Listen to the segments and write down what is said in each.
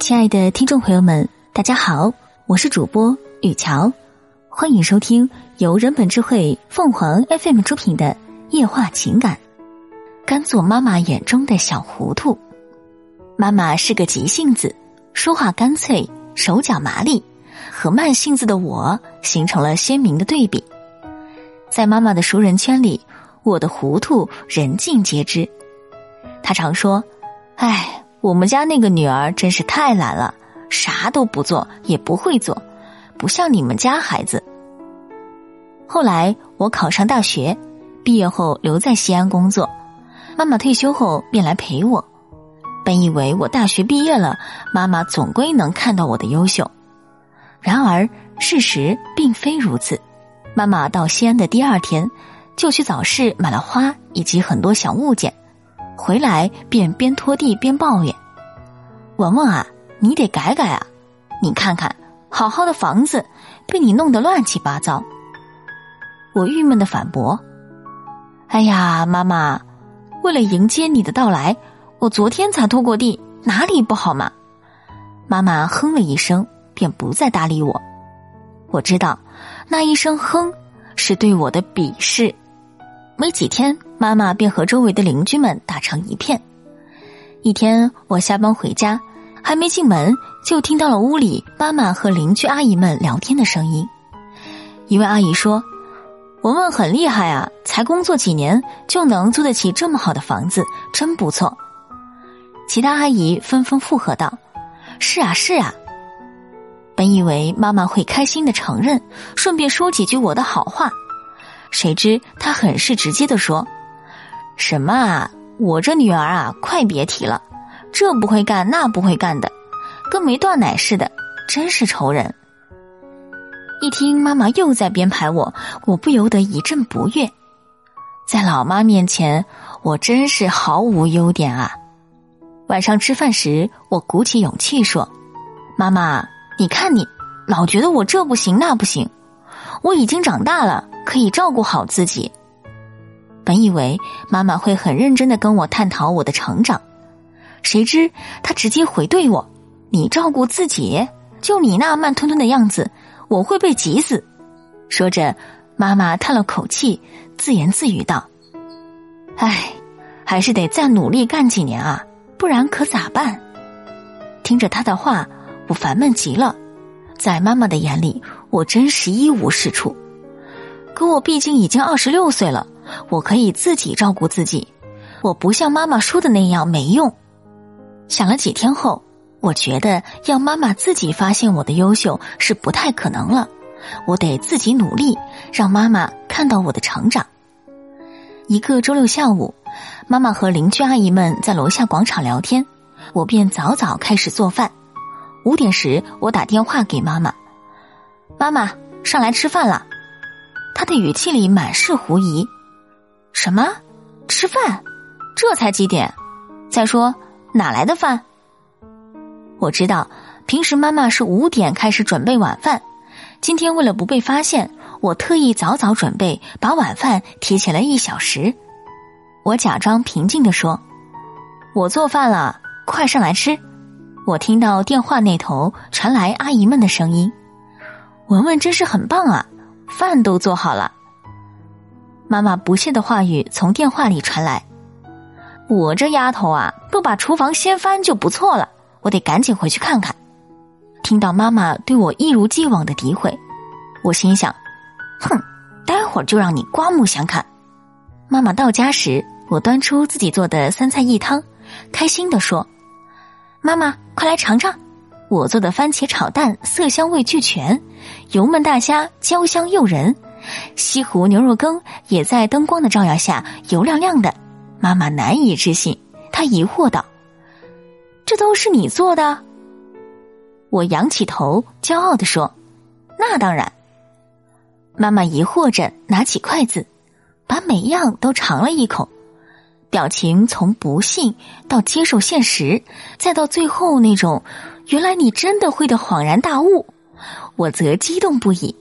亲爱的听众朋友们，大家好，我是主播雨乔，欢迎收听由人本智慧凤凰 FM 出品的《夜话情感》。甘做妈妈眼中的小糊涂，妈妈是个急性子，说话干脆，手脚麻利，和慢性子的我形成了鲜明的对比。在妈妈的熟人圈里，我的糊涂人尽皆知。她常说：“哎。”我们家那个女儿真是太懒了，啥都不做，也不会做，不像你们家孩子。后来我考上大学，毕业后留在西安工作，妈妈退休后便来陪我。本以为我大学毕业了，妈妈总归能看到我的优秀，然而事实并非如此。妈妈到西安的第二天，就去早市买了花以及很多小物件。回来便边拖地边抱怨：“文文啊，你得改改啊！你看看，好好的房子被你弄得乱七八糟。”我郁闷的反驳：“哎呀，妈妈，为了迎接你的到来，我昨天才拖过地，哪里不好嘛？”妈妈哼了一声，便不再搭理我。我知道，那一声哼是对我的鄙视。没几天，妈妈便和周围的邻居们打成一片。一天，我下班回家，还没进门，就听到了屋里妈妈和邻居阿姨们聊天的声音。一位阿姨说：“文文很厉害啊，才工作几年就能租得起这么好的房子，真不错。”其他阿姨纷纷附和道：“是啊，是啊。”本以为妈妈会开心的承认，顺便说几句我的好话。谁知她很是直接的说：“什么啊，我这女儿啊，快别提了，这不会干那不会干的，跟没断奶似的，真是愁人。”一听妈妈又在编排我，我不由得一阵不悦。在老妈面前，我真是毫无优点啊。晚上吃饭时，我鼓起勇气说：“妈妈，你看你，老觉得我这不行那不行，我已经长大了。”可以照顾好自己。本以为妈妈会很认真的跟我探讨我的成长，谁知他直接回怼我：“你照顾自己，就你那慢吞吞的样子，我会被急死。”说着，妈妈叹了口气，自言自语道：“唉，还是得再努力干几年啊，不然可咋办？”听着他的话，我烦闷极了。在妈妈的眼里，我真是一无是处。可我毕竟已经二十六岁了，我可以自己照顾自己，我不像妈妈说的那样没用。想了几天后，我觉得要妈妈自己发现我的优秀是不太可能了，我得自己努力，让妈妈看到我的成长。一个周六下午，妈妈和邻居阿姨们在楼下广场聊天，我便早早开始做饭。五点时，我打电话给妈妈：“妈妈，上来吃饭了。”她的语气里满是狐疑，什么？吃饭？这才几点？再说哪来的饭？我知道，平时妈妈是五点开始准备晚饭，今天为了不被发现，我特意早早准备，把晚饭提前了一小时。我假装平静的说：“我做饭了，快上来吃。”我听到电话那头传来阿姨们的声音：“文文真是很棒啊！”饭都做好了，妈妈不屑的话语从电话里传来。我这丫头啊，不把厨房掀翻就不错了，我得赶紧回去看看。听到妈妈对我一如既往的诋毁，我心想：哼，待会儿就让你刮目相看。妈妈到家时，我端出自己做的三菜一汤，开心的说：“妈妈，快来尝尝。”我做的番茄炒蛋色香味俱全，油焖大虾焦香诱人，西湖牛肉羹也在灯光的照耀下油亮亮的。妈妈难以置信，她疑惑道：“这都是你做的？”我仰起头，骄傲的说：“那当然。”妈妈疑惑着拿起筷子，把每样都尝了一口，表情从不信到接受现实，再到最后那种。原来你真的会的恍然大悟，我则激动不已。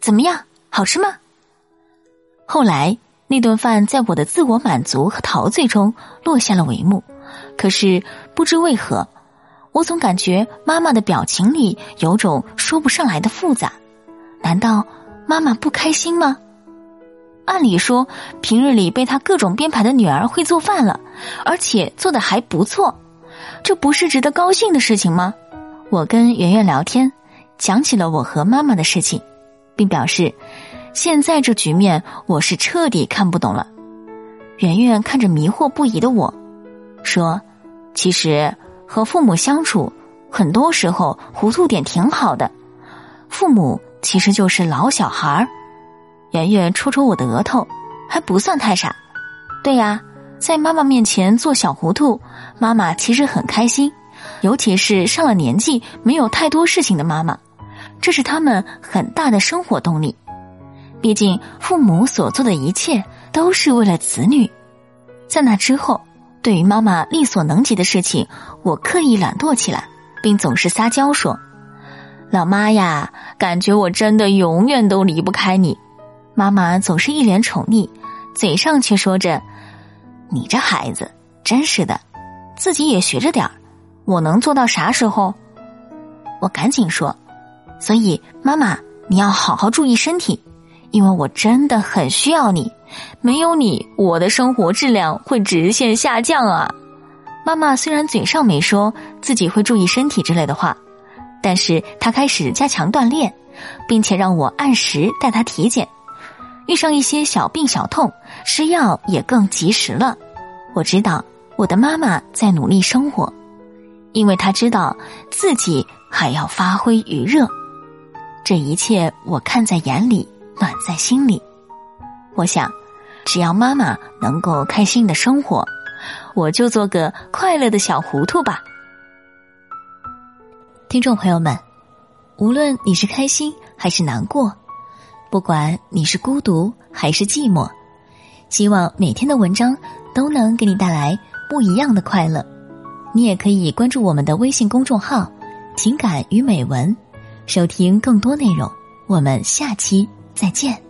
怎么样，好吃吗？后来那顿饭在我的自我满足和陶醉中落下了帷幕。可是不知为何，我总感觉妈妈的表情里有种说不上来的复杂。难道妈妈不开心吗？按理说，平日里被她各种编排的女儿会做饭了，而且做的还不错，这不是值得高兴的事情吗？我跟圆圆聊天，讲起了我和妈妈的事情，并表示，现在这局面我是彻底看不懂了。圆圆看着迷惑不已的我，说：“其实和父母相处，很多时候糊涂点挺好的。父母其实就是老小孩儿。”圆圆戳戳我的额头，还不算太傻。对呀，在妈妈面前做小糊涂，妈妈其实很开心。尤其是上了年纪、没有太多事情的妈妈，这是他们很大的生活动力。毕竟父母所做的一切都是为了子女。在那之后，对于妈妈力所能及的事情，我刻意懒惰起来，并总是撒娇说：“老妈呀，感觉我真的永远都离不开你。”妈妈总是一脸宠溺，嘴上却说着：“你这孩子真是的，自己也学着点儿。”我能做到啥时候？我赶紧说，所以妈妈你要好好注意身体，因为我真的很需要你，没有你，我的生活质量会直线下降啊！妈妈虽然嘴上没说自己会注意身体之类的话，但是她开始加强锻炼，并且让我按时带她体检，遇上一些小病小痛，吃药也更及时了。我知道我的妈妈在努力生活。因为她知道自己还要发挥余热，这一切我看在眼里，暖在心里。我想，只要妈妈能够开心的生活，我就做个快乐的小糊涂吧。听众朋友们，无论你是开心还是难过，不管你是孤独还是寂寞，希望每天的文章都能给你带来不一样的快乐。你也可以关注我们的微信公众号“情感与美文”，收听更多内容。我们下期再见。